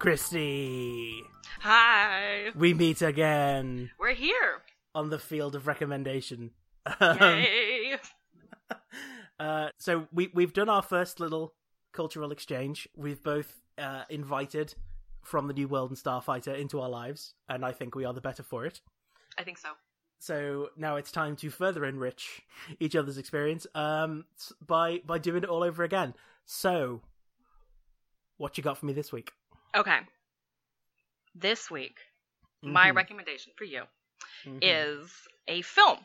Kristie, Hi. we meet again We're here. on the field of recommendation. Yay. uh, so we we've done our first little cultural exchange. We've both uh, invited from the New World and Starfighter into our lives, and I think we are the better for it. I think so. So now it's time to further enrich each other's experience um, by by doing it all over again. So, what you got for me this week? Okay. This week, my Mhm, recommendation for you mhm. is a film.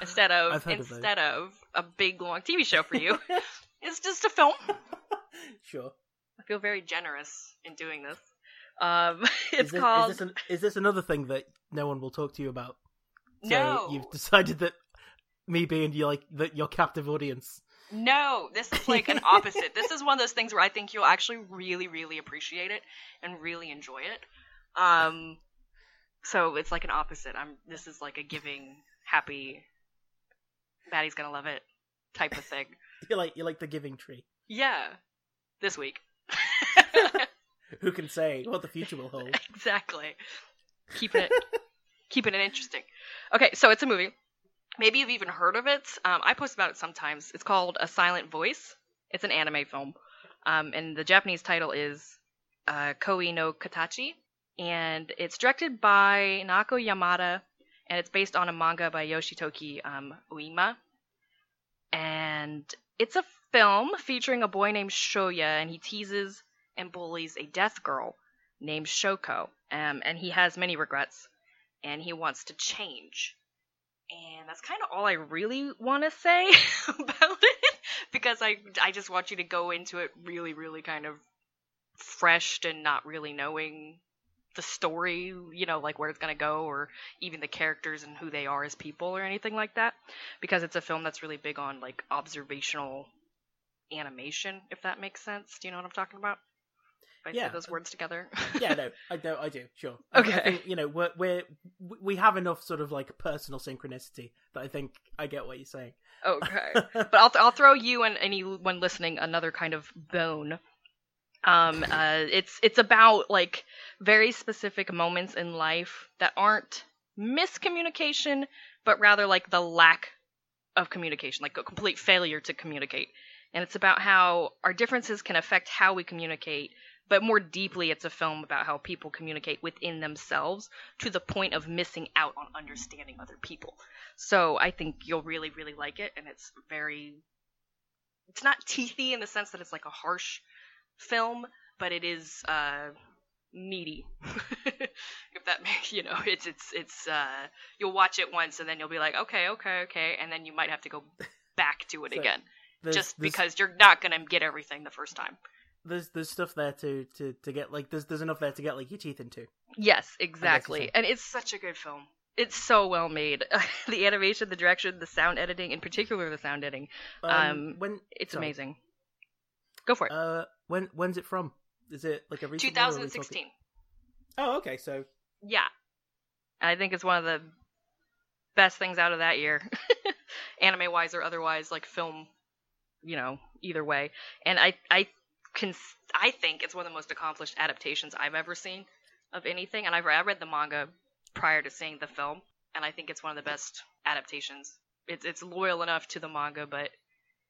Instead of I've of instead of a big long TV show for you, it's just a film. sure. I feel very generous in doing this. Um, it's is this, called Is this, an, is this another thing that no one will talk to you about? So No. you've decided that me being your like that your captive audience. No, this is like an opposite. this is one of those things where I think you'll actually really, really appreciate it and really enjoy it. Um, so it's like an opposite. I'm. This is like a giving, happy, Matty's gonna love it type of thing. You're like you're like the giving tree. Yeah, this week. Who can say what the future will hold? exactly. Keeping it, keeping it interesting. Okay, so it's a movie. Maybe you've even heard of it. Um, I post about it sometimes. It's called A Silent Voice. It's an anime film, um, and the Japanese title is uh, Koe no Katachi, and it's directed by Naoko Yamada, and it's based on a manga by Yoshitoki um, Oima. And it's a film featuring a boy named Shoya, and he teases and bullies a death girl named Shoko, um, and he has many regrets, and he wants to change. And that's kind of all I really want to say about it, because I I just want you to go into it really, really kind of fresh and not really knowing the story, you know, like where it's gonna go, or even the characters and who they are as people, or anything like that, because it's a film that's really big on like observational animation, if that makes sense. Do you know what I'm talking about? I Yeah. those words together. yeah, no, I do. I do. Sure. I- I Okay. think, you know, we're, we're we have enough sort of like personal synchronicity that I think I get what you're saying. Okay. but I'll I'll throw you and anyone listening another kind of bone. Um, uh, it's it's about like very specific moments in life that aren't miscommunication, but rather like the lack of communication, like a complete failure to communicate. And it's about how our differences can affect how we communicate, but more deeply, it's a film about how people communicate within themselves to the point of missing out on understanding other people. So I think you'll really, really like it, and it's very. It's not teethy in the sense that it's like a harsh film, but it is uh, meaty. if that makes you know, it's it's it's. Uh, you'll watch it once, and then you'll be like, okay, okay, okay, and then you might have to go back to it So, again, There's, just there's, because you're not gonna get everything the first time. There's there's stuff there to to to get like there's there's enough there to get like your teeth into. Yes, exactly. And it's such a good film. It's so well made. the animation, the direction, the sound editing, in particular the sound editing. Um, when It's Sorry. amazing. Go for it. uh when when's it from? Is it like a recent one, or are we talking- 2016. Oh, okay. So Yeah. I think it's one of the best things out of that year. Anime wise or otherwise, like film, you know, either way. And I I can I think it's one of the most accomplished adaptations I've ever seen of anything. And I've I read the manga prior to seeing the film, and I think it's one of the best adaptations. It's it's loyal enough to the manga, but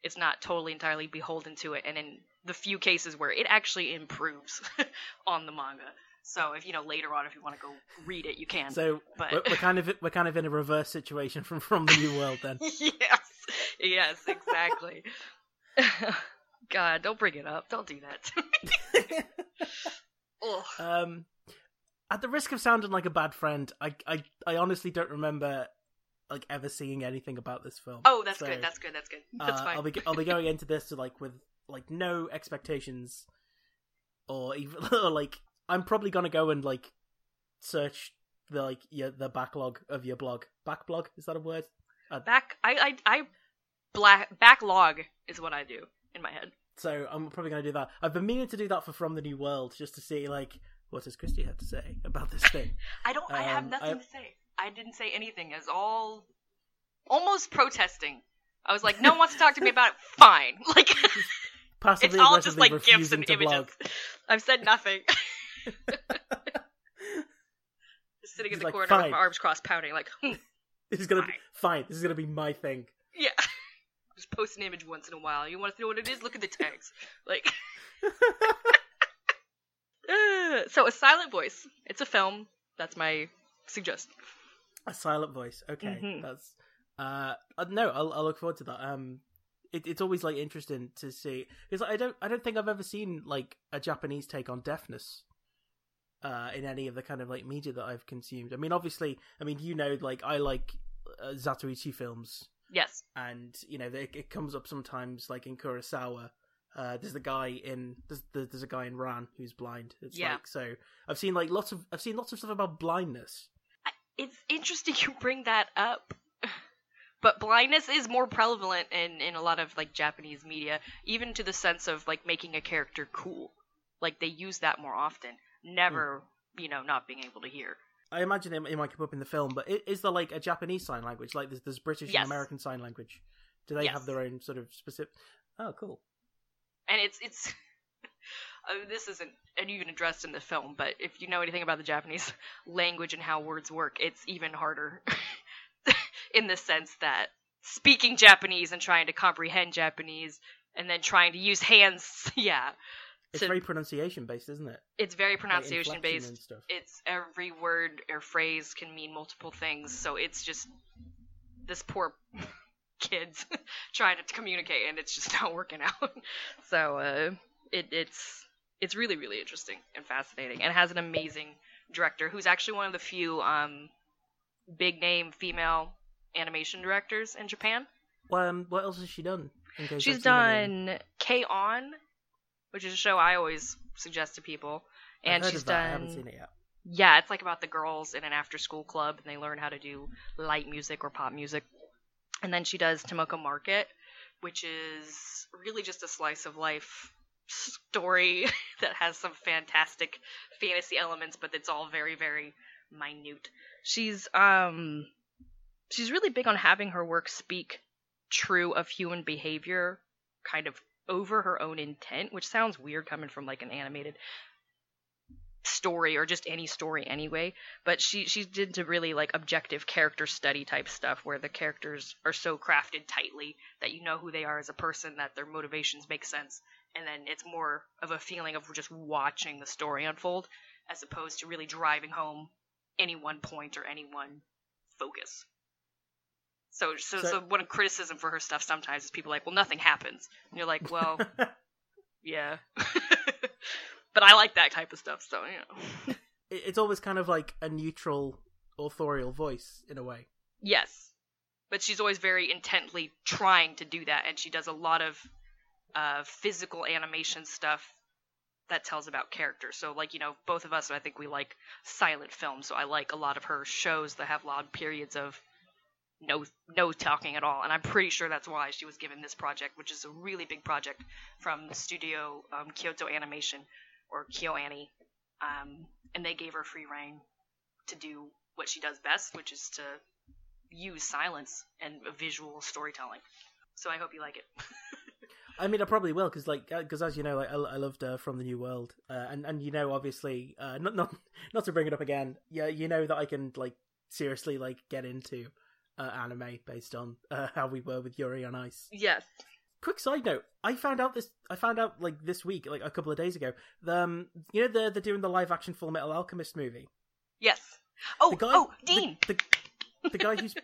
it's not totally entirely beholden to it. And in the few cases where it actually improves on the manga. So if you know later on, if you want to go read it, you can. so but we're, we're kind of we're kind of in a reverse situation from from the new world then. yes, yes, exactly. God, don't bring it up. Don't do that. Um, at the risk of sounding like a bad friend, I I, I honestly don't remember like ever seeing anything about this film. Oh, that's So, good. That's good. That's good. That's uh, fine. I'll be I'll be going into this like with like no expectations, or even or, like I'm probably gonna go and like search the like your the backlog of your blog. Backlog is that a word? Back, I, I, I, black backlog is what I do in my head. So I'm probably gonna do that. I've been meaning to do that for From the New World just to see like what does Kristie have to say about this thing. I don't. I have Um, nothing I- to say. I didn't say anything. It's all almost protesting. I was like, no one wants to talk to me about it. Fine. Like, it's all just like gifs and images. blog. I've said nothing. Just sitting in the like, corner "Fine." with my arms crossed, pouting, like, hmm, This is gonna be Fine. fine. This is gonna be my thing. Yeah. Just post an image once in a while. You want to know what it is? Look at the tags. Like, so a silent voice. It's a film. That's my suggest. A silent voice. Okay, Mhm. that's uh, uh no. I'll, I'll look forward to that. Um, it, it's always like interesting to see because I don't I don't think I've ever seen like a Japanese take on deafness. Uh, in any of the kind of like media that I've consumed. I mean, obviously, I mean, you know, like I like uh, Zatoichi films, Yes. and you know, it, it comes up sometimes, like in Kurosawa. Uh, there's the guy in there's there's a guy in Ran who's blind. It's Yeah. like so I've seen like lots of I've seen lots of stuff about blindness. It's interesting you bring that up. But blindness is more prevalent in, in a lot of like Japanese media, even to the sense of like making a character cool. Like they use that more often. Never, you know, not being able to hear. I imagine it, it might come up in the film, but i- is there like a Japanese sign language? Like there's, there's British Yes. and American sign language. Do they Yes. have their own sort of specific? Oh, cool. and it's it's uh, this isn't even addressed in the film but if you know anything about the japanese language and how words work it's even harder in the sense that speaking japanese and trying to comprehend japanese and then trying to use hands yeah It's to- very pronunciation based, isn't it? it's very pronunciation inflection based it's every word or phrase can mean multiple things so it's just this poor kids trying to communicate and it's just not working out so uh it, it's it's really really interesting and fascinating and has an amazing director who's actually one of the few um big name female animation directors in japan Well, um, what else has she done? In case she's I've seen her name? done k-on which is a show i always suggest to people and she's that. I done haven't seen it yet. yeah, it's like about the girls in an after school club and they learn how to do light music or pop music. And then she does Tamako Market, which is really just a slice of life story that has some fantastic fantasy elements, but it's all very, very minute. She's um she's really big on having her work speak true of human behavior, kind of over her own intent, which sounds weird coming from like an animated story or just any story anyway but she she did to really like objective character study type stuff where the characters are so crafted tightly that you know who they are as a person that their motivations make sense and then it's more of a feeling of just watching the story unfold as opposed to really driving home any one point or any one focus so so, So- so one criticism for her stuff sometimes is people are like well nothing happens and you're like well yeah but i like that type of stuff so you know it's always kind of like a neutral authorial voice in a way. Yes. But she's always very intently trying to do that, and she does a lot of uh, physical animation stuff that tells about characters. So, like, you know, both of us, I think we like silent film, so I like a lot of her shows that have long periods of no no talking at all. And I'm pretty sure that's why she was given this project, which is a really big project from the studio um, Kyoto Animation, or KyoAni. Um, and they gave her free reign to do what she does best, which is to use silence and visual storytelling. So I hope you like it. I mean, I probably will because, like, because as you know, like, I, I loved uh, From the New World, uh, and and you know, obviously, uh, not not not to bring it up again. Yeah, you know that I can like seriously like get into uh, anime based on uh, how we were with Yuri on Ice. yes. Quick side note: I found out this. I found out like this week, like a couple of days ago. The, um, you know, they're they're doing the live action Full Metal Alchemist movie. Yes. Oh, The guy, oh, Dean. the, the guy who's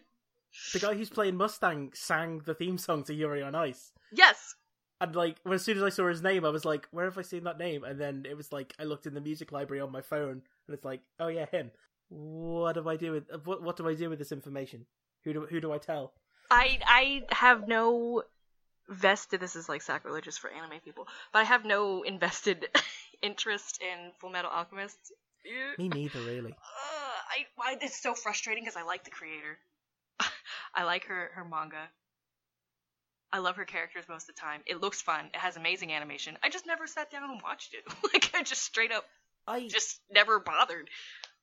the guy who's playing Mustang sang the theme song to Yuri on Ice. Yes. And like, when, as soon as I saw his name, I was like, "Where have I seen that name?" And then it was like, I looked in the music library on my phone, and it's like, "Oh yeah, him." What do I do with what? What do I do with this information? Who do who do I tell? I I have no vested. This is like sacrilegious for anime people, but I have no invested interest in Full Metal Alchemist. Me neither, really. Uh, I why it's so frustrating because I like the creator. I like her her manga. I love her characters most of the time. It looks fun. It has amazing animation. I just never sat down and watched it. like I just straight up I just never bothered.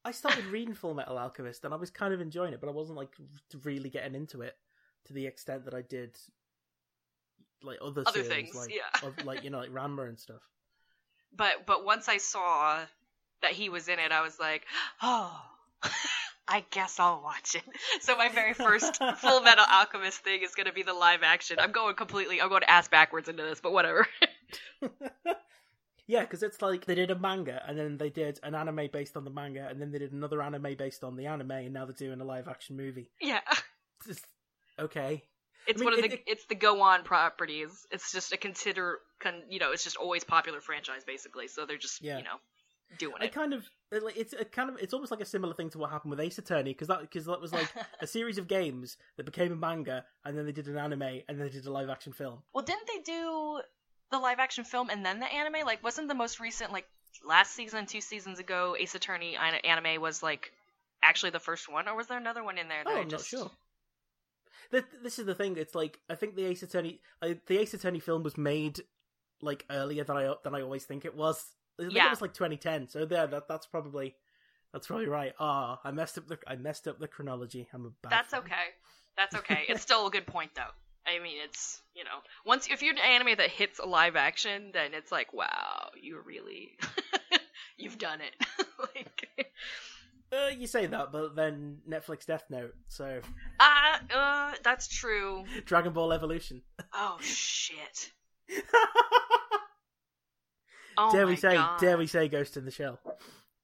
I started reading Full Metal Alchemist, and I was kind of enjoying it, but I wasn't like really getting into it to the extent that I did like other, Other series, things, like yeah. of, like you know, like Ranma and stuff. But but once I saw that he was in it, I was like, oh, I guess I'll watch it. So my very first Full Metal Alchemist thing is going to be the live action. I'm going completely, I'm going to ass backwards into this, but whatever. yeah, because it's like they did a manga, and then they did an anime based on the manga, and then they did another anime based on the anime, and now they're doing a live action movie. yeah. It's just, okay. It's I mean, one of it- the it- it's the go on properties. It's just a consider con, you know, it's just always popular franchise basically. So they're just, Yeah. you know, doing I it. kind of it's a kind of it's almost like a similar thing to what happened with Ace Attorney because that because that was like a series of games that became a manga and then they did an anime and then they did a live action film. Well, didn't they do the live action film and then the anime? Like wasn't the most recent like last season, two seasons ago, Ace Attorney anime was like actually the first one or was there another one in there that Oh, I I'm just not sure. Th- This is the thing. It's like I think the Ace Attorney, uh, the Ace Attorney film was made like earlier than I than I always think it was. I think Yeah. it was like 2010. So there, that that's probably that's probably right. Ah, I messed up the I messed up the chronology. I'm a bad. That's fan. okay. That's okay. it's still a good point though. I mean, it's you know, once if you're an anime that hits a live action, then it's like, wow, you really, you've done it. like, Uh, you say that, but then Netflix Death Note, so ah, uh, that's true. Dragon Ball Evolution. Oh shit. Oh dare we say? God. Dare we say Ghost in the Shell?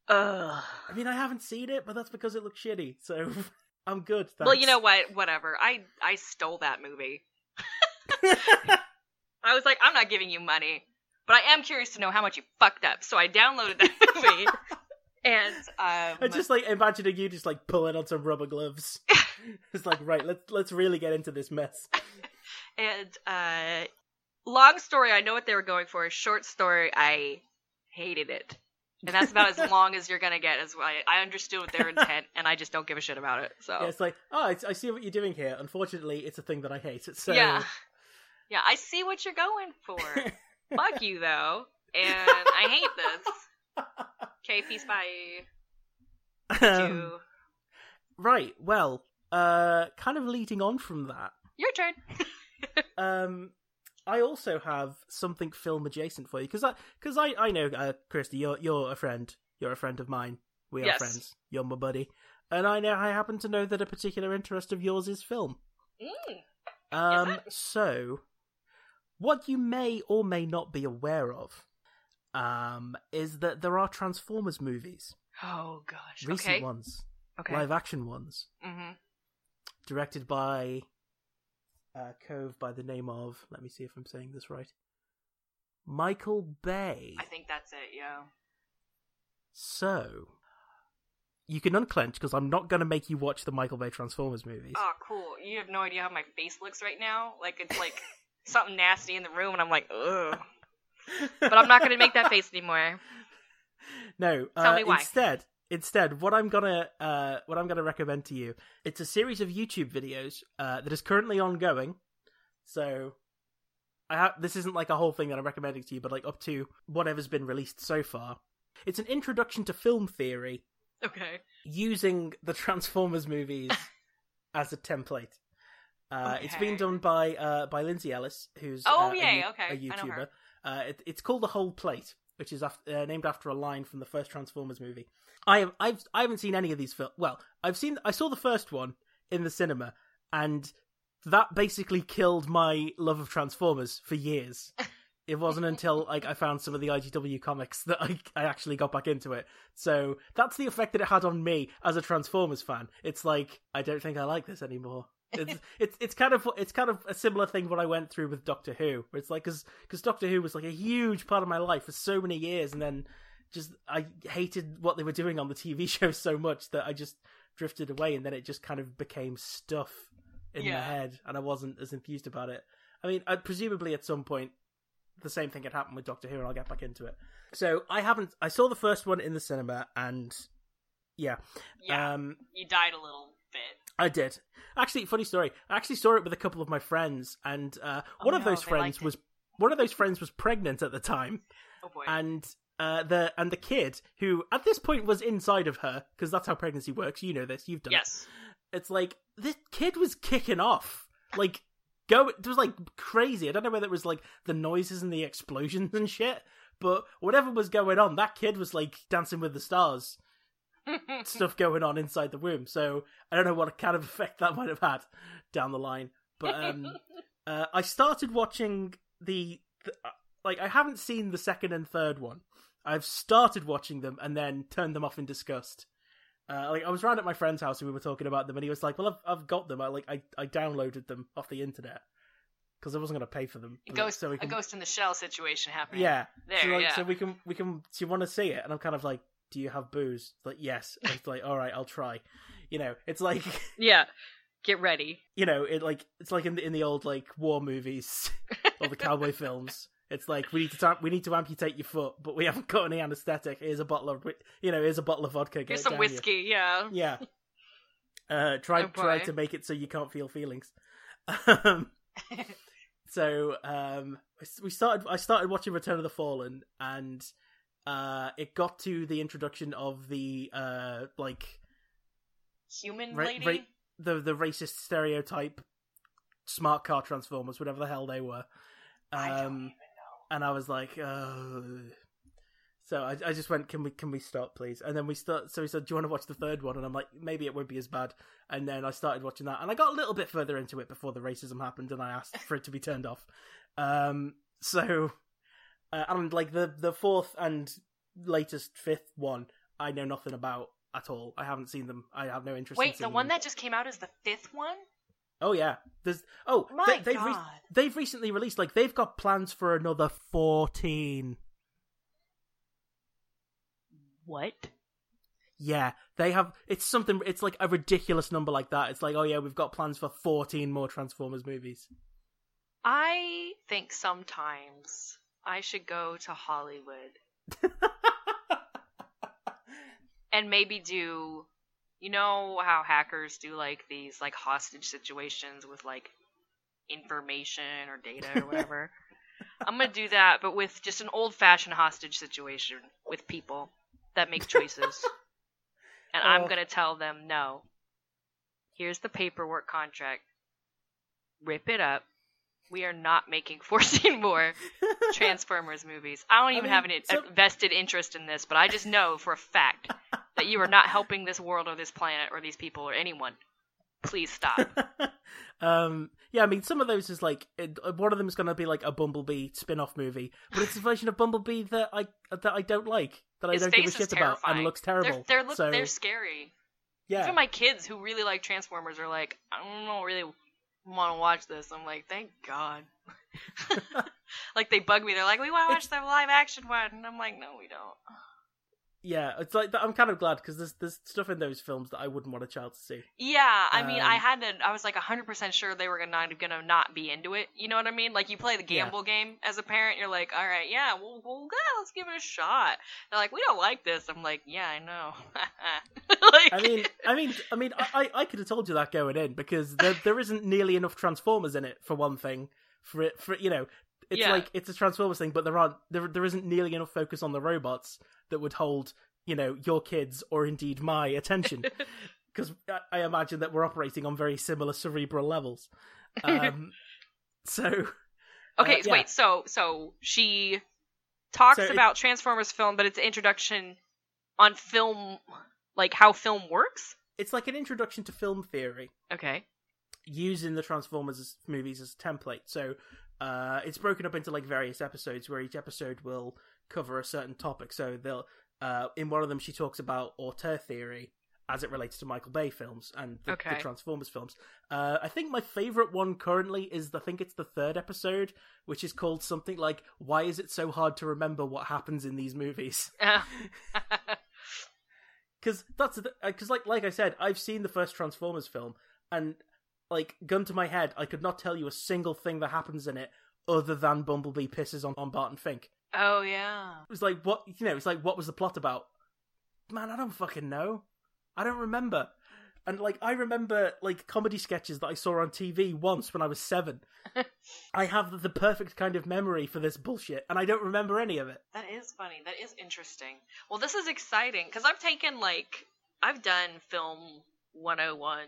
Ugh. I mean, I haven't seen it, but that's because it looks shitty. So I'm good. Well, you know what? Whatever. I I stole that movie. I was like, I'm not giving you money, but I am curious to know how much you fucked up. So I downloaded that movie, and um, I just like imagining you just like pulling on some rubber gloves. it's like right, let's let's really get into this mess. and uh, long story. I know what they were going for. Short story. I hated it, and that's about as long as you're gonna get. As I, I understood what their intent, and I just don't give a shit about it. So Yeah, it's like, oh, I, I see what you're doing here. Unfortunately, it's a thing that I hate. So yeah, yeah. I see what you're going for. Fuck you though, and I hate this. Okay, peace, bye. Um, You. right. Well, uh, kind of leading on from that, Your turn. um, I also have something film adjacent for you because I because I I know uh, Kristie, you're you're a friend. You're a friend of mine. We are Yes. friends. You're my buddy, and I know I happen to know that a particular interest of yours is film. Mm. Um, so what you may or may not be aware of, um, is that there are Transformers movies, Oh gosh. recent okay. ones, Okay. live action ones, hmm directed by a cove by the name of. Let me see if I'm saying this right. Michael Bay. I think that's it. Yeah. So you can unclench because I'm not going to make you watch the Michael Bay Transformers movies. Oh, cool. You have no idea how my face looks right now. Like it's like something nasty in the room, and I'm like, ugh. But I'm not gonna make that face anymore. No, Tell uh, me why. instead, instead, what I'm gonna uh, what I'm gonna recommend to you, it's a series of YouTube videos uh, that is currently ongoing. So, I ha- this isn't like a whole thing that I'm recommending to you, but like up to whatever's been released so far. It's an introduction to film theory Okay. using the Transformers movies as a template. Uh, It's been done by uh, by Lindsay Ellis, who's Oh, uh, a yay, you- okay. a YouTuber. Uh, it, it's called the Whole Plate, which is af- uh, named after a line from the first Transformers movie. I have I've I haven't seen any of these films. Well, I've seen I saw the first one in the cinema, and that basically killed my love of Transformers for years. It wasn't until like I found some of the IDW comics that I I actually got back into it. So that's the effect that it had on me as a Transformers fan. It's like I don't think I like this anymore. It's it's it's kind of it's kind of a similar thing what I went through with Doctor Who, where it's like because Doctor Who was like a huge part of my life for so many years, and then just I hated what they were doing on the TV show so much that I just drifted away, and then it just kind of became stuff in my head, and I wasn't as enthused about it. I mean, I, presumably at some point the same thing had happened with Doctor Who, and I'll get back into it. So I haven't. I saw the first one in the cinema, and yeah, Yeah. um, you died a little bit. I did. Actually, funny story. I actually saw it with a couple of my friends, and uh, one Oh, of no, those friends was one of those friends was pregnant at the time, Oh boy. and uh, the and the kid who at this point was inside of her because that's how pregnancy works. You know this. You've done it yes. it's like this kid was kicking off like go it was like crazy i don't know whether it was like the noises and the explosions and shit But whatever was going on, that kid was like dancing with the stars stuff going on inside the womb. So I don't know what kind of effect that might have had down the line. But um, uh, I started watching the, the uh, like I haven't seen the second and third one. I've started watching them and then turned them off in disgust. Uh, like I was around at my friend's house and we were talking about them, and he was like, "Well, I've I've got them. I like I, I downloaded them off the internet because I wasn't going to pay for them. But- ghost, so we can, a ghost in the shell situation happening. yeah. There, so, like, yeah. so we can we can. Do you want to see it? And I'm kind of like, "Do you have booze?" Like, yes. It's like, all right, I'll try. You know, it's like yeah. Get ready. you know, it like it's like in the in the old like war movies or the cowboy films. It's like we need to ta- we need to amputate your foot, but we haven't got any anesthetic. Here's a bottle of you know, here's a bottle of vodka. Get Here's some down you. whiskey. Yeah. Yeah. Uh, try Oh, try to make it so you can't feel feelings. Um, so um, we started. I started watching Return of the Fallen, and uh, it got to the introduction of the uh, like Human Ra- lady. ra- the the racist stereotype smart car transformers, whatever the hell they were. I don't even Um, know. and I was like, oh. So I, I just went, can we can we stop, please? And then we start. So he said, do you want to watch the third one? And I'm like, maybe it won't be as bad. And then I started watching that, and I got a little bit further into it before the racism happened, and I asked for it to be turned off. Um, so, uh, and like the the fourth and latest fifth one, I know nothing about at all. I haven't seen them. I have no interest. in Wait, the one them. that just came out is the fifth one. Oh yeah, there's oh My they, have God. they've recently released like they've got plans for another fourteen. What? Yeah, they have. It's something. It's like a ridiculous number like that. It's like oh yeah, we've got plans for fourteen more Transformers movies. I think sometimes I should go to Hollywood. And maybe do you know how hackers do like these like hostage situations with like information or data or whatever? I'm gonna do that but with just an old fashioned hostage situation with people that make choices. And i'm Oh. gonna tell them no. Here's the paperwork contract. Rip it up we are not making 14 more Transformers movies. I don't I even mean, have an so- a vested interest in this, but I just know for a fact that you are not helping this world or this planet or these people or anyone. Please stop. um, yeah, I mean, some of those is like it, uh, one of them is going to be like a Bumblebee spin-off movie, but it's a version of Bumblebee that I that I don't like, that I don't give a shit about, and looks terrible. They're they're, look, so they're scary. yeah, Even my kids who really like Transformers are like, I don't know really want to watch this. I'm like, thank God. like they bug me. They're like, we want to watch the live action one, and I'm like, no, we don't. Yeah, it's like I'm kind of glad because there's there's stuff in those films that I wouldn't want a child to see. Yeah, I mean, I Um, had to. I was like 100% sure they were gonna not, gonna not be into it. You know what I mean? Like you play the Yeah. gamble game as a parent, you're like, all right, yeah, well, well, yeah, let's give it a shot. They're like, we don't like this. I'm like, yeah, I know. like, I mean, I mean, I mean, I, I I could have told you that going in because there there isn't nearly enough Transformers in it for one thing. For it, for you know, it's Yeah. like it's a Transformers thing, but there aren't there there isn't nearly enough focus on the robots that would hold you know your kids or indeed my attention. Because I, I imagine that we're operating on very similar cerebral levels. Um, so okay, uh, yeah. wait. So, so she talks So it- about Transformers film, but it's an introduction on film, like how film works. it's like an introduction to film theory. Okay. using the Transformers movies as a template. So uh, it's broken up into like various episodes where each episode will cover a certain topic. So they'll uh, in one of them she talks about auteur theory as it relates to Michael Bay films and the, the Transformers films. Uh, I think my favorite one currently is I think it's the third episode, which is called something like "Why is it so hard to remember what happens in these movies?" because that's because like like I said, I've seen the first Transformers film, and like gun to my head, I could not tell you a single thing that happens in it other than Bumblebee pisses on, on Barton Fink. oh yeah. It was like what you know, it's like what was the plot about? Man, I don't fucking know. I don't remember. And like I remember like comedy sketches that I saw on TV once when I was seven. I have the perfect kind of memory for this bullshit, and I don't remember any of it. That is funny. That is interesting. Well, this is exciting because I've taken like I've done film 101,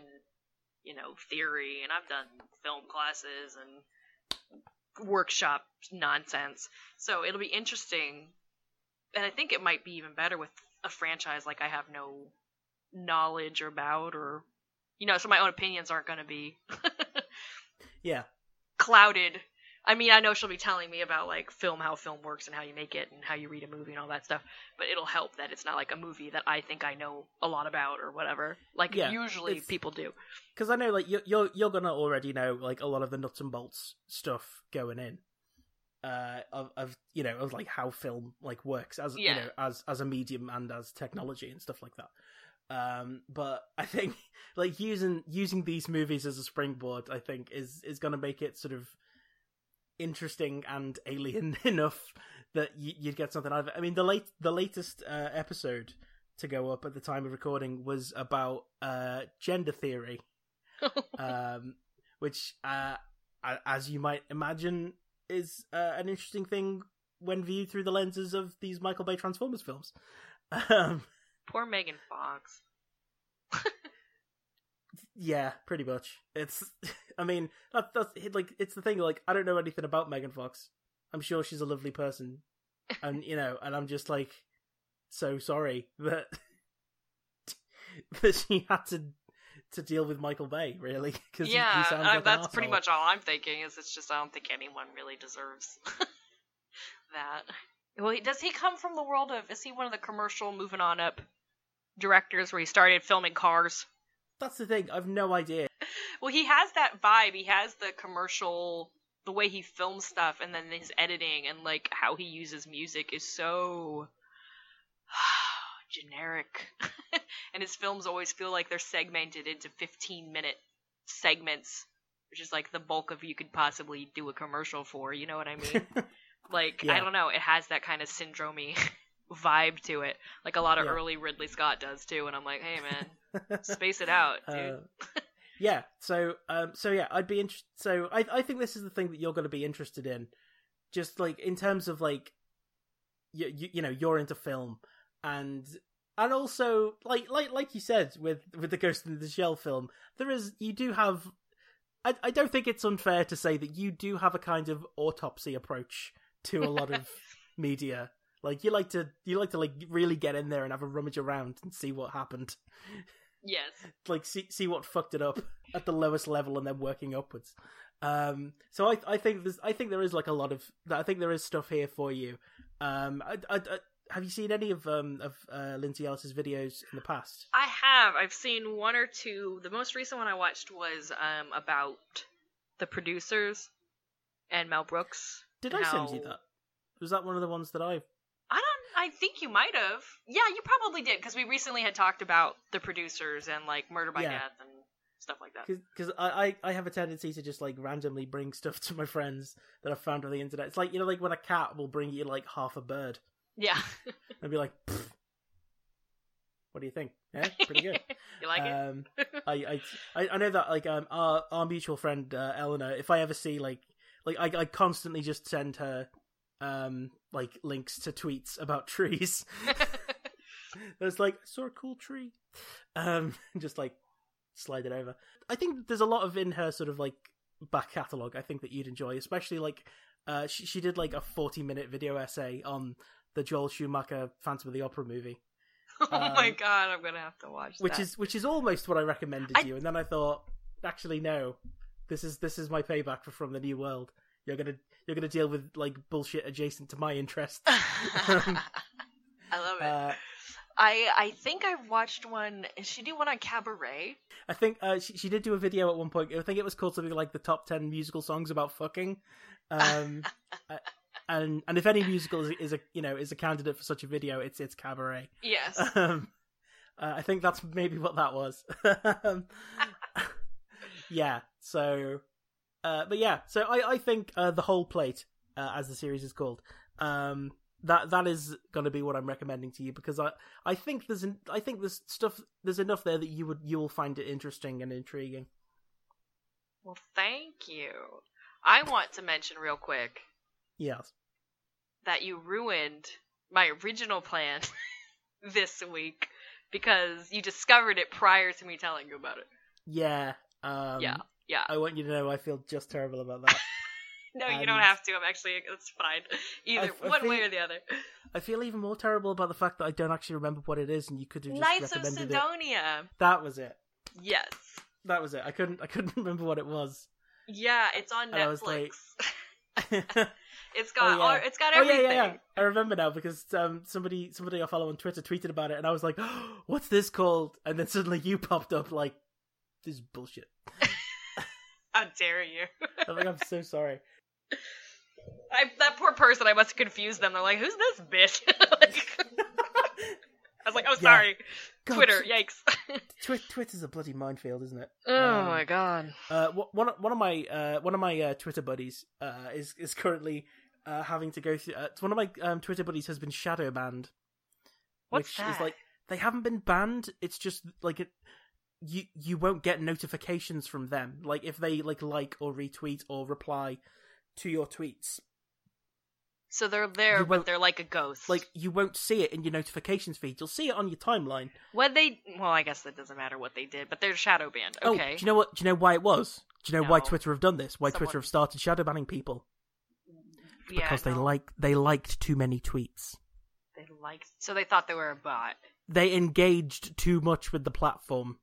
you know, theory, and I've done film classes and workshop nonsense. So it'll be interesting and I think it might be even better with a franchise like I have no knowledge about or you know, so my own opinions aren't going to be Yeah, clouded. I mean, I know she'll be telling me about like film, how film works, and how you make it, and how you read a movie and all that stuff. But it'll help that it's not like a movie that I think I know a lot about or whatever. Like Yeah, usually people do. because I know like you're, you're you're gonna already know like a lot of the nuts and bolts stuff going in. Uh, of, of you know of like how film like works as you know as as a medium and as technology and stuff like that. Um, but I think like using using these movies as a springboard, I think is is going to make it sort of interesting and alien enough that you, you'd get something out of it. I mean, the late the latest uh, episode to go up at the time of recording was about uh, gender theory, um, which, uh, as you might imagine, is uh, an interesting thing when viewed through the lenses of these Michael Bay Transformers films. Um, Poor Megan Fox. Yeah, pretty much. It's, I mean, that, that's like it's the thing. Like, I don't know anything about Megan Fox. I'm sure she's a lovely person, and you know, and I'm just like so sorry that that she had to to deal with Michael Bay, really. Because yeah, he, he sounds I- like that's pretty much all I'm thinking. Is it's just I don't think anyone really deserves that. Well, does he come from the world of? Is he one of the commercial moving on up directors where he started filming cars? That's the thing. I've no idea. Well, he has that vibe. He has the commercial, the way he films stuff, and then his editing and like how he uses music is so generic. and his films always feel like they're segmented into 15 minute segments, which is like the bulk of you could possibly do a commercial for. You know what I mean? like Yeah. I don't know. It has that kind of syndromey vibe to it, like a lot of Yeah. early Ridley Scott does too. And I'm like, hey man, space it out, dude. Uh, yeah. So, um, so yeah, I'd be interested. So, I, I think this is the thing that you're going to be interested in, just like in terms of like, you, you, you know, you're into film, and and also like like like you said with with the Ghost in the Shell film, there is you do have. I I don't think it's unfair to say that you do have a kind of autopsy approach to a lot of media. Like you like to you like to like really get in there and have a rummage around and see what happened yes. like see see what fucked it up at the lowest level and then working upwards. Um, so I I think there's I think there is like a lot of I think there is stuff here for you. Um, I, I, I, have you seen any of um of uh, Lindsay Ellis's videos in the past? I have. I've seen one or two. The most recent one I watched was um about the producers and Mel Brooks. Did I send you that? Was that one of the ones that I? I think you might have. Yeah, you probably did because we recently had talked about the producers and like Murder by Yeah. Death and stuff like that. Because I, I I have a tendency to just like randomly bring stuff to my friends that I've found on the internet. It's like you know like when a cat will bring you like half a bird Yeah. and be like, what do you think? Yeah, pretty good. you like it? um, I, I I I know that like um our our mutual friend uh, Eleanor. If I ever see like like I I constantly just send her um like links to tweets about trees. There's like I saw a cool tree, um just like slide it over. I think there's a lot of in her sort of like back catalog. I think that you'd enjoy, especially like uh she she did like a 40 minute video essay on the Joel Schumacher Phantom of the Opera movie oh my um, god, I'm gonna have to watch which that. is which is almost what I recommended I- you, and then I thought, actually, no, this is this is my payback for From the New World. You're gonna you're gonna deal with like bullshit adjacent to my interests. I love it. uh, I I think I've watched one. Did she do one on Cabaret? I think uh, she she did do a video at one point. I think it was called something like the top ten musical songs about fucking. Um, uh, and and if any musical is, is a you know is a candidate for such a video, it's it's Cabaret. Yes. Um, uh, I think that's maybe what that was. um, yeah. So, uh, but yeah. So I I think uh, the whole plate, uh, as the series is called, um, that that is going to be what I'm recommending to you because I I think there's an, I think there's stuff there's enough there that you would you will find it interesting and intriguing. Well, thank you. I want to mention real quick Yes. that you ruined my original plan this week because you discovered it prior to me telling you about it. Yeah. Um, yeah, yeah. I want you to know I feel just terrible about that. No, you don't have to. I'm actually it's fine. Either I- I one way or the other. I feel even more terrible about the fact that I don't actually remember what it is, and you could have just Knights of recommended it. That was it. Yes. That was it. I couldn't. I couldn't remember what it was. Yeah, it's on And Netflix. like- oh it's got oh, yeah. all, it's got yeah, everything. yeah, yeah. I remember now because um, somebody somebody I follow on Twitter tweeted about it, and I was like, "What's this called?" And then suddenly you popped up like, "This is bullshit." How dare you? I'm like, "I'm so sorry." I, that poor person, I must have confused them. They're like, "Who's this bitch?" like, I was like, "Oh, Yeah. sorry, God, Twitter, yikes." Twi- Twitter's a bloody minefield, isn't it? oh Um, my god. Uh, one one of my uh, one of my uh, Twitter buddies uh, is is currently uh, having to go through. Uh, one of my um, Twitter buddies has been shadow banned. What's which that? is like they haven't been banned. It's just like it. You you won't get notifications from them. Like if they like like or retweet or reply to your tweets, So they're there, but they're like a ghost. like you won't see it in your notifications feed. You'll see it on your timeline. what they? Well, I guess that doesn't matter what they did, but they're shadow banned. Oh, do you know what? Do you know why it was? Do you know why Twitter have done this? Why Someone- Twitter have started shadow banning people? yeah, Because they no, like they liked too many tweets. They liked. So they thought they were a bot. They engaged too much with the platform.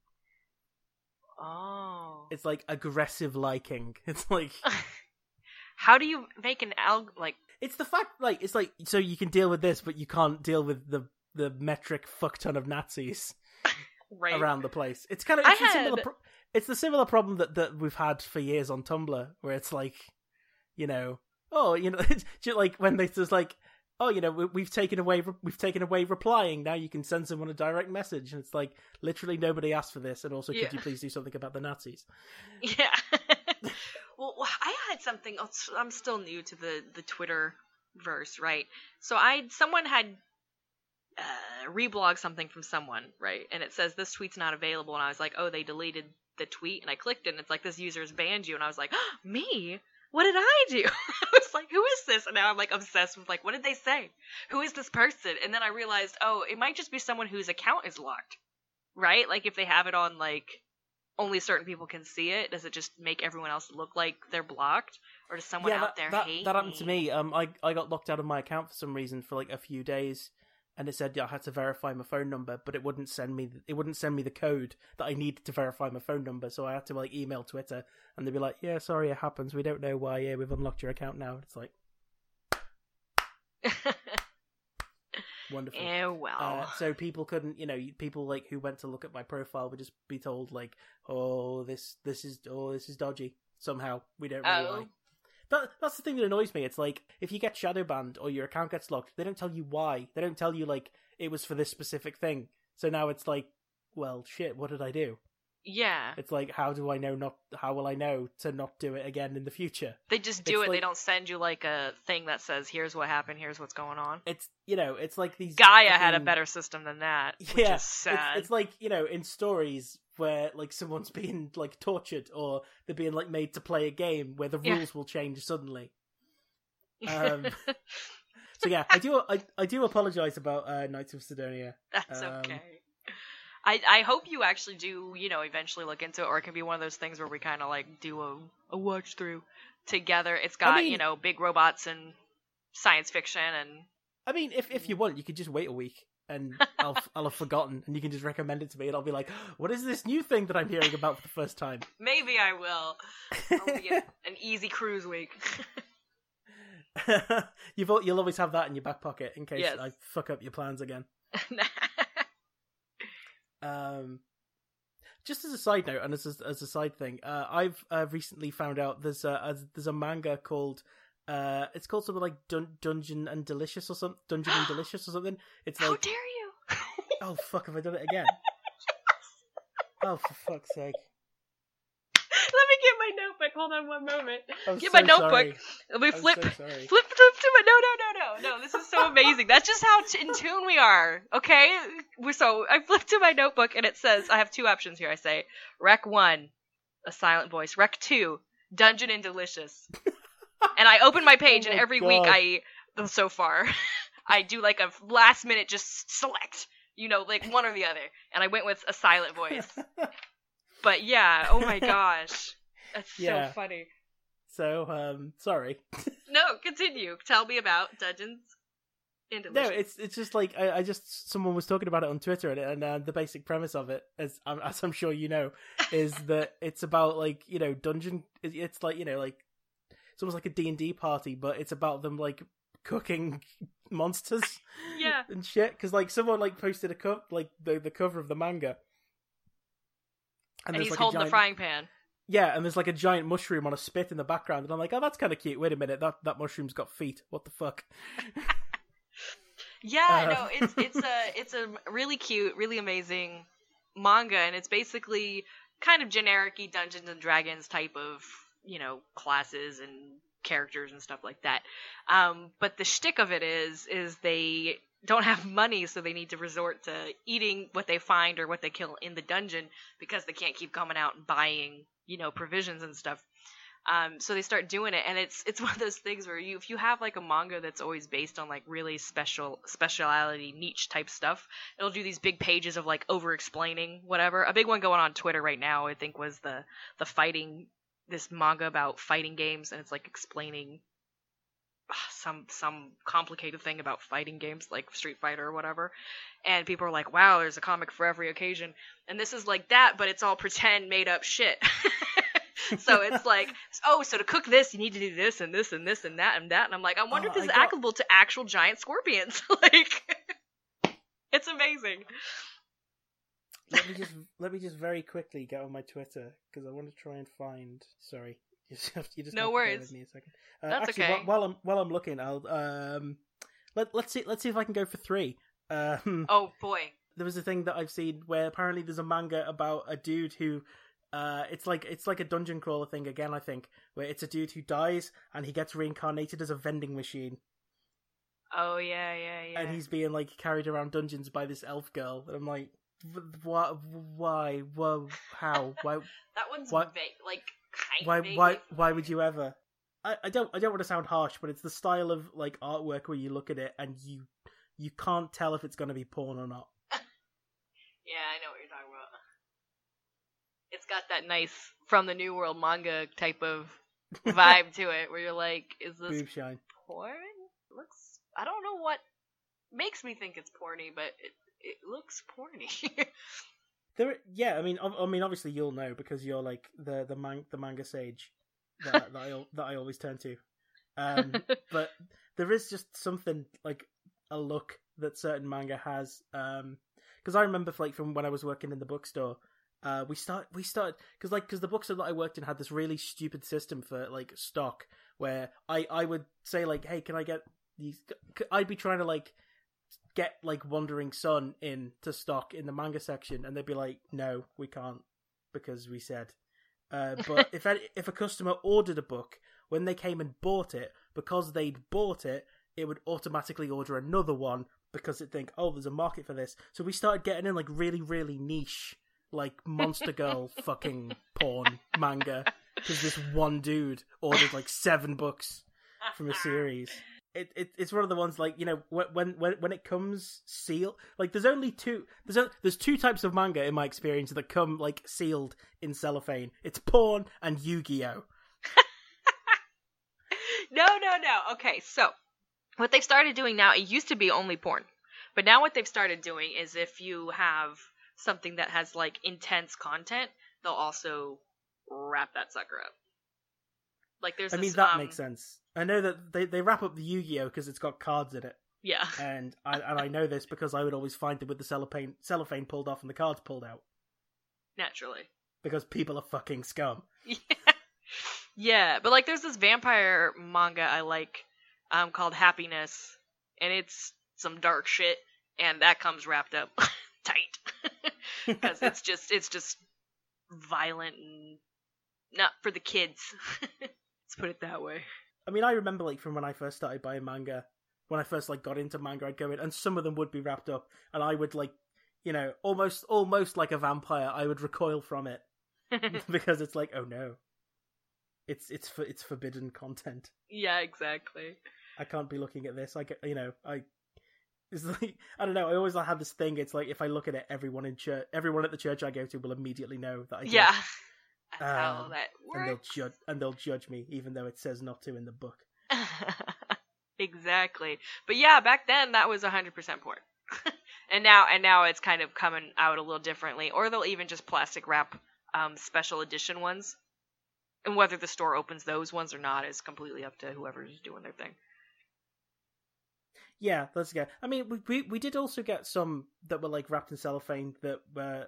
Oh. It's like aggressive liking. It's like How do you make an alg like? it's the fact like it's like so you can deal with this, but you can't deal with the the metric fuck ton of Nazis Right. around the place. It's kind of I it's the similar had- pro- it's the similar problem that that we've had for years on Tumblr, where it's like, you know, oh, you know, like when they just like, oh, you know, we, we've taken away we've taken away replying. Now you can send someone a direct message, and it's like literally nobody asked for this. And also, Yeah. could you please do something about the Nazis? Yeah. well, I had something. else- I'm still new to the the Twitter verse, right? So I someone had uh, reblogged something from someone, right? And it says this tweet's not available, and I was like, oh, they deleted the tweet, and I clicked it, and it's like this user's banned you, and I was like, me. What did I do? I was like, who is this? And now I'm like obsessed with like, what did they say? Who is this person? And then I realized, oh, it might just be someone whose account is locked, right? Like if they have it on like only certain people can see it? Does it just make everyone else look like they're blocked, or does someone yeah, out that, there that, hate that happened to me. Um, I I got locked out of my account for some reason for like a few days, and it said yeah, I had to verify my phone number, but it wouldn't send me it wouldn't send me the code that I needed to verify my phone number. So I had to like email Twitter, and they'd be like, "Yeah, sorry, it happens. We don't know why. Yeah, we've unlocked your account now." It's like wonderful. Eh, well. Uh, so people couldn't, you know, people like who went to look at my profile would just be told like, "Oh, this this is oh this is dodgy." Somehow we don't really Oh. like. That that's the thing that annoys me. It's like if you get shadow banned or your account gets locked, they don't tell you why. They don't tell you like it was for this specific thing. So now it's like, well, shit. What did I do? yeah, It's like, how do I know not? How will I know to not do it again in the future? they just do it's it. They don't send you like a thing that says, "Here's what happened. Here's what's going on." It's you know, it's like these. Gaia had a better system than that, yeah. It's, it's like you know in stories where like someone's being like tortured or they're being like made to play a game where the Yeah. rules will change suddenly. um, So yeah, I do I, I do apologize about uh, Knights of Sidonia. That's um, okay. I I hope you actually do, you know, eventually look into it, or it can be one of those things where we kind of like do a a watch through together. It's got mean- you know big robots and science fiction and I mean, if if you want, you could just wait a week and I'll I'll have forgotten, and you can just recommend it to me, and I'll be like, "What is this new thing that I'm hearing about for the first time?" maybe I will. I'll be an easy cruise week. You've you'll always have that in your back pocket in case Yes. I fuck up your plans again. Um, just as a side note, and as a, as a side thing, uh, I've uh, recently found out there's a, a there's a manga called uh, it's called something like Dun- Dungeon and Delicious or something, Dungeon and Delicious or something. It's like, How dare you? oh fuck, have I done it again? oh, for fuck's sake! Let me get my notebook. Hold on one moment. I'm Get so my notebook. sorry. Let me flip. so. Flip, flip to my no, no, no, no, no. This is so amazing. That's just how t- in tune we are. Okay, we're so I flip to my notebook and it says I have two options here. I say Rec one, a silent voice. Rec two, Dungeon and Delicious. And I open my page Oh and my every week I so far I do like a last minute just select. You know, like one or the other. And I went with a silent voice. But yeah, oh my gosh. That's Yeah. so funny. So, um, sorry. No, continue. Tell me about Dungeons and No, it's it's just like I, I just someone was talking about it on Twitter, and, and uh, the basic premise of it, as um, as I'm sure you know, is that it's about like you know dungeon. It's like you know like it's almost like a D and D party, but it's about them like cooking monsters. Yeah. and shit. Because like someone like posted a cup like the the cover of the manga, and, there's, he's like, a holding giant- the frying pan. Yeah, and there's like a giant mushroom on a spit in the background, and I'm like, oh, that's kind of cute. Wait a minute, that that mushroom's got feet. What the fuck? Yeah, Uh, no, it's it's a it's a really cute, really amazing manga, and it's basically kind of generic Dungeons and Dragons type of you know classes and characters and stuff like that. Um, but the shtick of it is is they don't have money, so they need to resort to eating what they find or what they kill in the dungeon because they can't keep coming out and buying you know provisions and stuff. Um, so they start doing it, and it's it's one of those things where you if you have like a manga that's always based on like really special speciality niche type stuff, it'll do these big pages of like over explaining whatever. A big one going on Twitter right now, I think, was the the fighting this manga about fighting games, and it's like explaining some some complicated thing about fighting games like Street Fighter or whatever. And people are like, "Wow, there's a comic for every occasion." And this is like that, but it's all pretend made up shit. so it's like, oh, so to cook this, you need to do this and this and this and that and that. And I'm like, I wonder Oh, if this I is got- applicable to actual giant scorpions. like, it's amazing. Let me just let me just very quickly get on my Twitter because I want to try and find. Sorry, you just have, you just No have worries. with me a second. Uh, That's actually, okay. While, while I'm while I'm looking, I'll um let let's see let's see if I can go for three. Um, Oh boy. there was a thing that I've seen where apparently there's a manga about a dude who uh it's like it's like a dungeon crawler thing again I think where it's a dude who dies and he gets reincarnated as a vending machine Oh yeah, yeah, yeah. and he's being like carried around dungeons by this elf girl and I'm like why why whoa how why that one's why- vague, like kind why vaguely why why would you ever I, I don't I don't want to sound harsh but it's the style of like artwork where you look at it and you you can't tell if it's going to be porn or not Yeah, I know what you're talking about. It's got that nice from the New World manga type of vibe to it, where you're like, is this boob shine porn? Looks. I don't know what makes me think it's porny, but it it looks porny. There, yeah. I mean, ob- I mean, obviously you'll know because you're like the the man, the manga sage that, that I that I always turn to. Um, but there is just something like a look that certain manga has. Um, because I remember like from when I was working in the bookstore, uh, we start we started because like because the bookstore that I worked in had this really stupid system for like stock where I I would say like, hey, can I get these? I'd be trying to like get like Wandering Son in to stock in the manga section, and they'd be like, "No, we can't because we said." Uh, but if any, if a customer ordered a book when they came and bought it, because they'd bought it, it would automatically order another one because it think, "Oh, there's a market for this." So we started getting in like really really niche, like Monster Girl fucking porn manga because this one dude ordered like seven books from a series. It, it it's one of the ones like you know when when when it comes sealed like there's only two there's a, there's two types of manga in my experience that come like sealed in cellophane. It's porn and Yu-Gi-Oh. no, no, no. Okay, so what they've started doing now, it used to be only porn, but now what they've started doing is if you have something that has like intense content, they'll also wrap that sucker up. Like there's I this, mean that um, makes sense. I know that they they wrap up the Yu-Gi-Oh because it's got cards in it, Yeah. and I and I know this because I would always find it with the cellophane cellophane pulled off and the cards pulled out Naturally. because people are fucking scum. Yeah. yeah, but like there's this vampire manga I like um called Happiness and it's some dark shit and that comes wrapped up tight because it's just it's just violent and not for the kids. Let's put it that way. I mean, I remember like from when I first started buying manga, when I first like got into manga, I'd go in and some of them would be wrapped up, and I would like, you know, almost almost like a vampire, I would recoil from it because it's like, oh no, it's it's for it's forbidden content. yeah, exactly. I can't be looking at this. I get, you know, I. It's like I don't know. I always have this thing. It's like if I look at it, everyone in church, everyone at the church I go to will immediately know that I Yeah. How Um, that and they'll works. judge and they'll judge me, even though it says not to in the book. exactly. But yeah, back then that was 100% porn. and now and now it's kind of coming out a little differently or they'll even just plastic wrap um, special edition ones. And whether the store opens those ones or not is completely up to whoever's doing their thing. Yeah, that's good. I mean, we, we we did also get some that were like wrapped in cellophane that were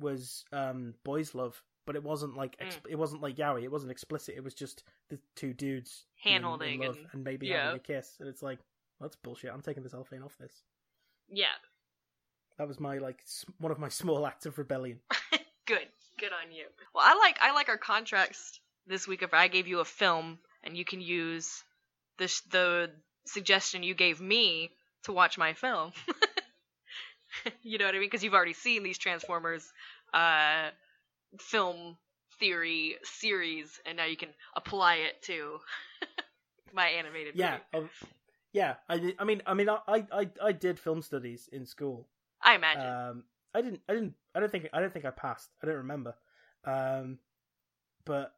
was um boys love, but it wasn't like ex- Mm. it wasn't like yaoi. It wasn't explicit. It was just the two dudes love and- and maybe yeah. having a kiss, and it's like well, that's bullshit. I'm taking the cellophane off this. Yeah, That was my like one of my small acts of rebellion. good. Good on you. Well, I like I like our contracts this week. If I gave you a film and you can use the sh- the suggestion you gave me to watch my film. you know what I mean? Because you've already seen these Transformers uh, film theory series, and now you can apply it to my animated Yeah, movie. um, yeah. I I mean I mean I I I, I did film studies in school. I imagine. Um, I didn't. I didn't. I don't think. I don't think I passed. I don't remember. Um, but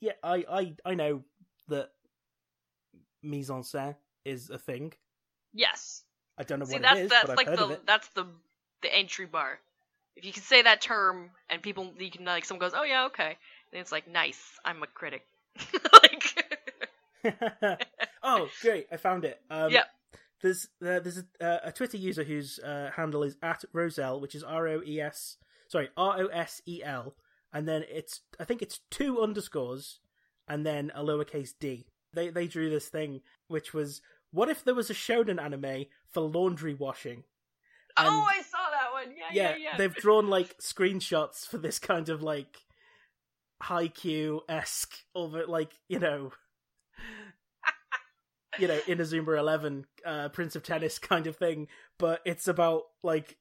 yeah, I I I know that mise en scène is a thing. yes. I don't know See, what that's it is, that's but I've like heard the of it. that's the the entry bar. If you can say that term and people you can like someone goes, oh yeah, okay, then it's like nice. I'm a critic. like, oh, great! I found it. Um, Yep. There's uh, there's a, uh, a Twitter user whose uh, handle is at Roselle, which is R O E S sorry R O S E L, and then it's I think it's two underscores and then a lowercase d. They they drew this thing which was what if there was a shonen anime for laundry washing? And- oh, I saw that one. Yeah, yeah, they've drawn like screenshots for this kind of like Haikyuu esque over like you know you know Inazuma Eleven, uh, Prince of Tennis kind of thing, but it's about like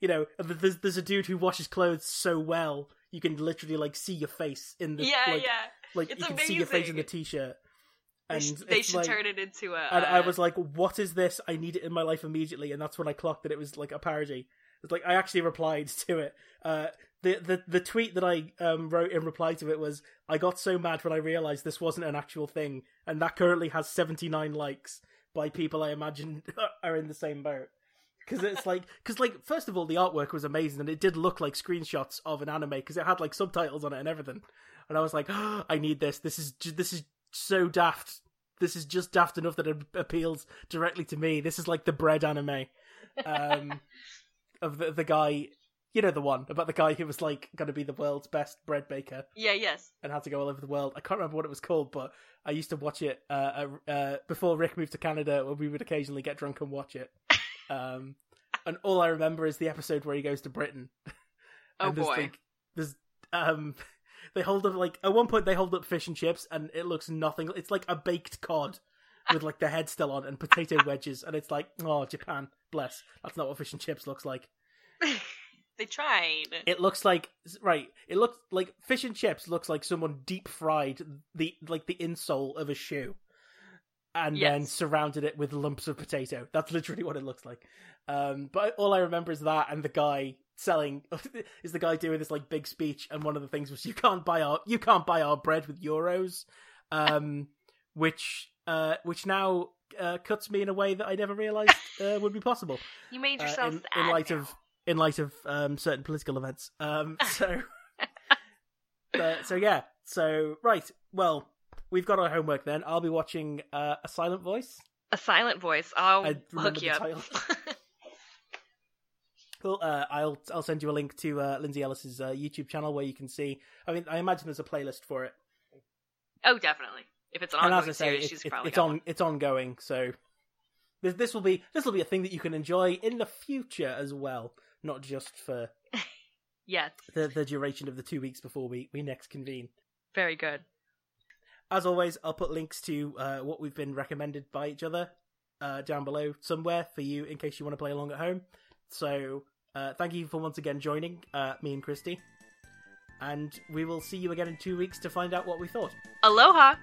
you know there's there's a dude who washes clothes so well you can literally like see your face in the yeah, like, yeah. like It's you can see your face in the t-shirt and they should like- turn it into a. and I uh, was like, "What is this? I need it in my life immediately." And that's when I clocked that it was like a parody. Like I actually replied to it. Uh, the the the tweet that I um, wrote in reply to it was, "I got so mad when I realized this wasn't an actual thing," and that currently has seventy nine likes by people I imagine are in the same boat. Because it's like, because like, first of all, the artwork was amazing, and it did look like screenshots of an anime because it had like subtitles on it and everything. And I was like, oh, I need this. This is this is so daft. This is just daft enough that it appeals directly to me. This is like the bread anime um, of the the guy, you know, the one about the guy who was like going to be the world's best bread baker yeah, yes. and had to go all over the world. I can't remember what it was called, but I used to watch it uh, uh, uh, before Rick moved to Canada. Where we would occasionally get drunk and watch it. Um, and all I remember is the episode where he goes to Britain. Oh there's, boy. Like, there's um, they hold up like at one point they hold up fish and chips, and it looks nothing. It's like a baked cod with like the head still on and potato wedges, and it's like, oh, Japan, bless. That's not what fish and chips looks like. they tried. It looks like right. It looks like fish and chips looks like someone deep fried the like the insole of a shoe, and then surrounded it with lumps of potato. That's literally what it looks like. Um, but all I remember is that, and the guy selling is the guy doing this like big speech, and one of the things was you can't buy our you can't buy our bread with euros, um, which uh, which now uh, cuts me in a way that I never realized uh, would be possible you made uh, yourself in, in light now. of in light of um, certain political events. Um, so, uh, so yeah. So right. Well, we've got our homework then. I'll be watching uh, a silent voice. a silent voice. I'll I hook you up. Cool. Uh, I'll I'll send you a link to uh, Lindsay Ellis's uh, YouTube channel where you can see. I mean, I imagine there's a playlist for it. oh, definitely. If it's an and ongoing as I say, series, it- she's it- probably it's on one. it's ongoing. So this this will be this will be a thing that you can enjoy in the future as well, not just for Yeah, the the duration of the two weeks before we we next convene. very good. As always, I'll put links to uh, what we've been recommended by each other uh, down below somewhere for you in case you want to play along at home. So uh, thank you for once again joining uh, me and Kristie, and we will see you again in two weeks to find out what we thought. Aloha.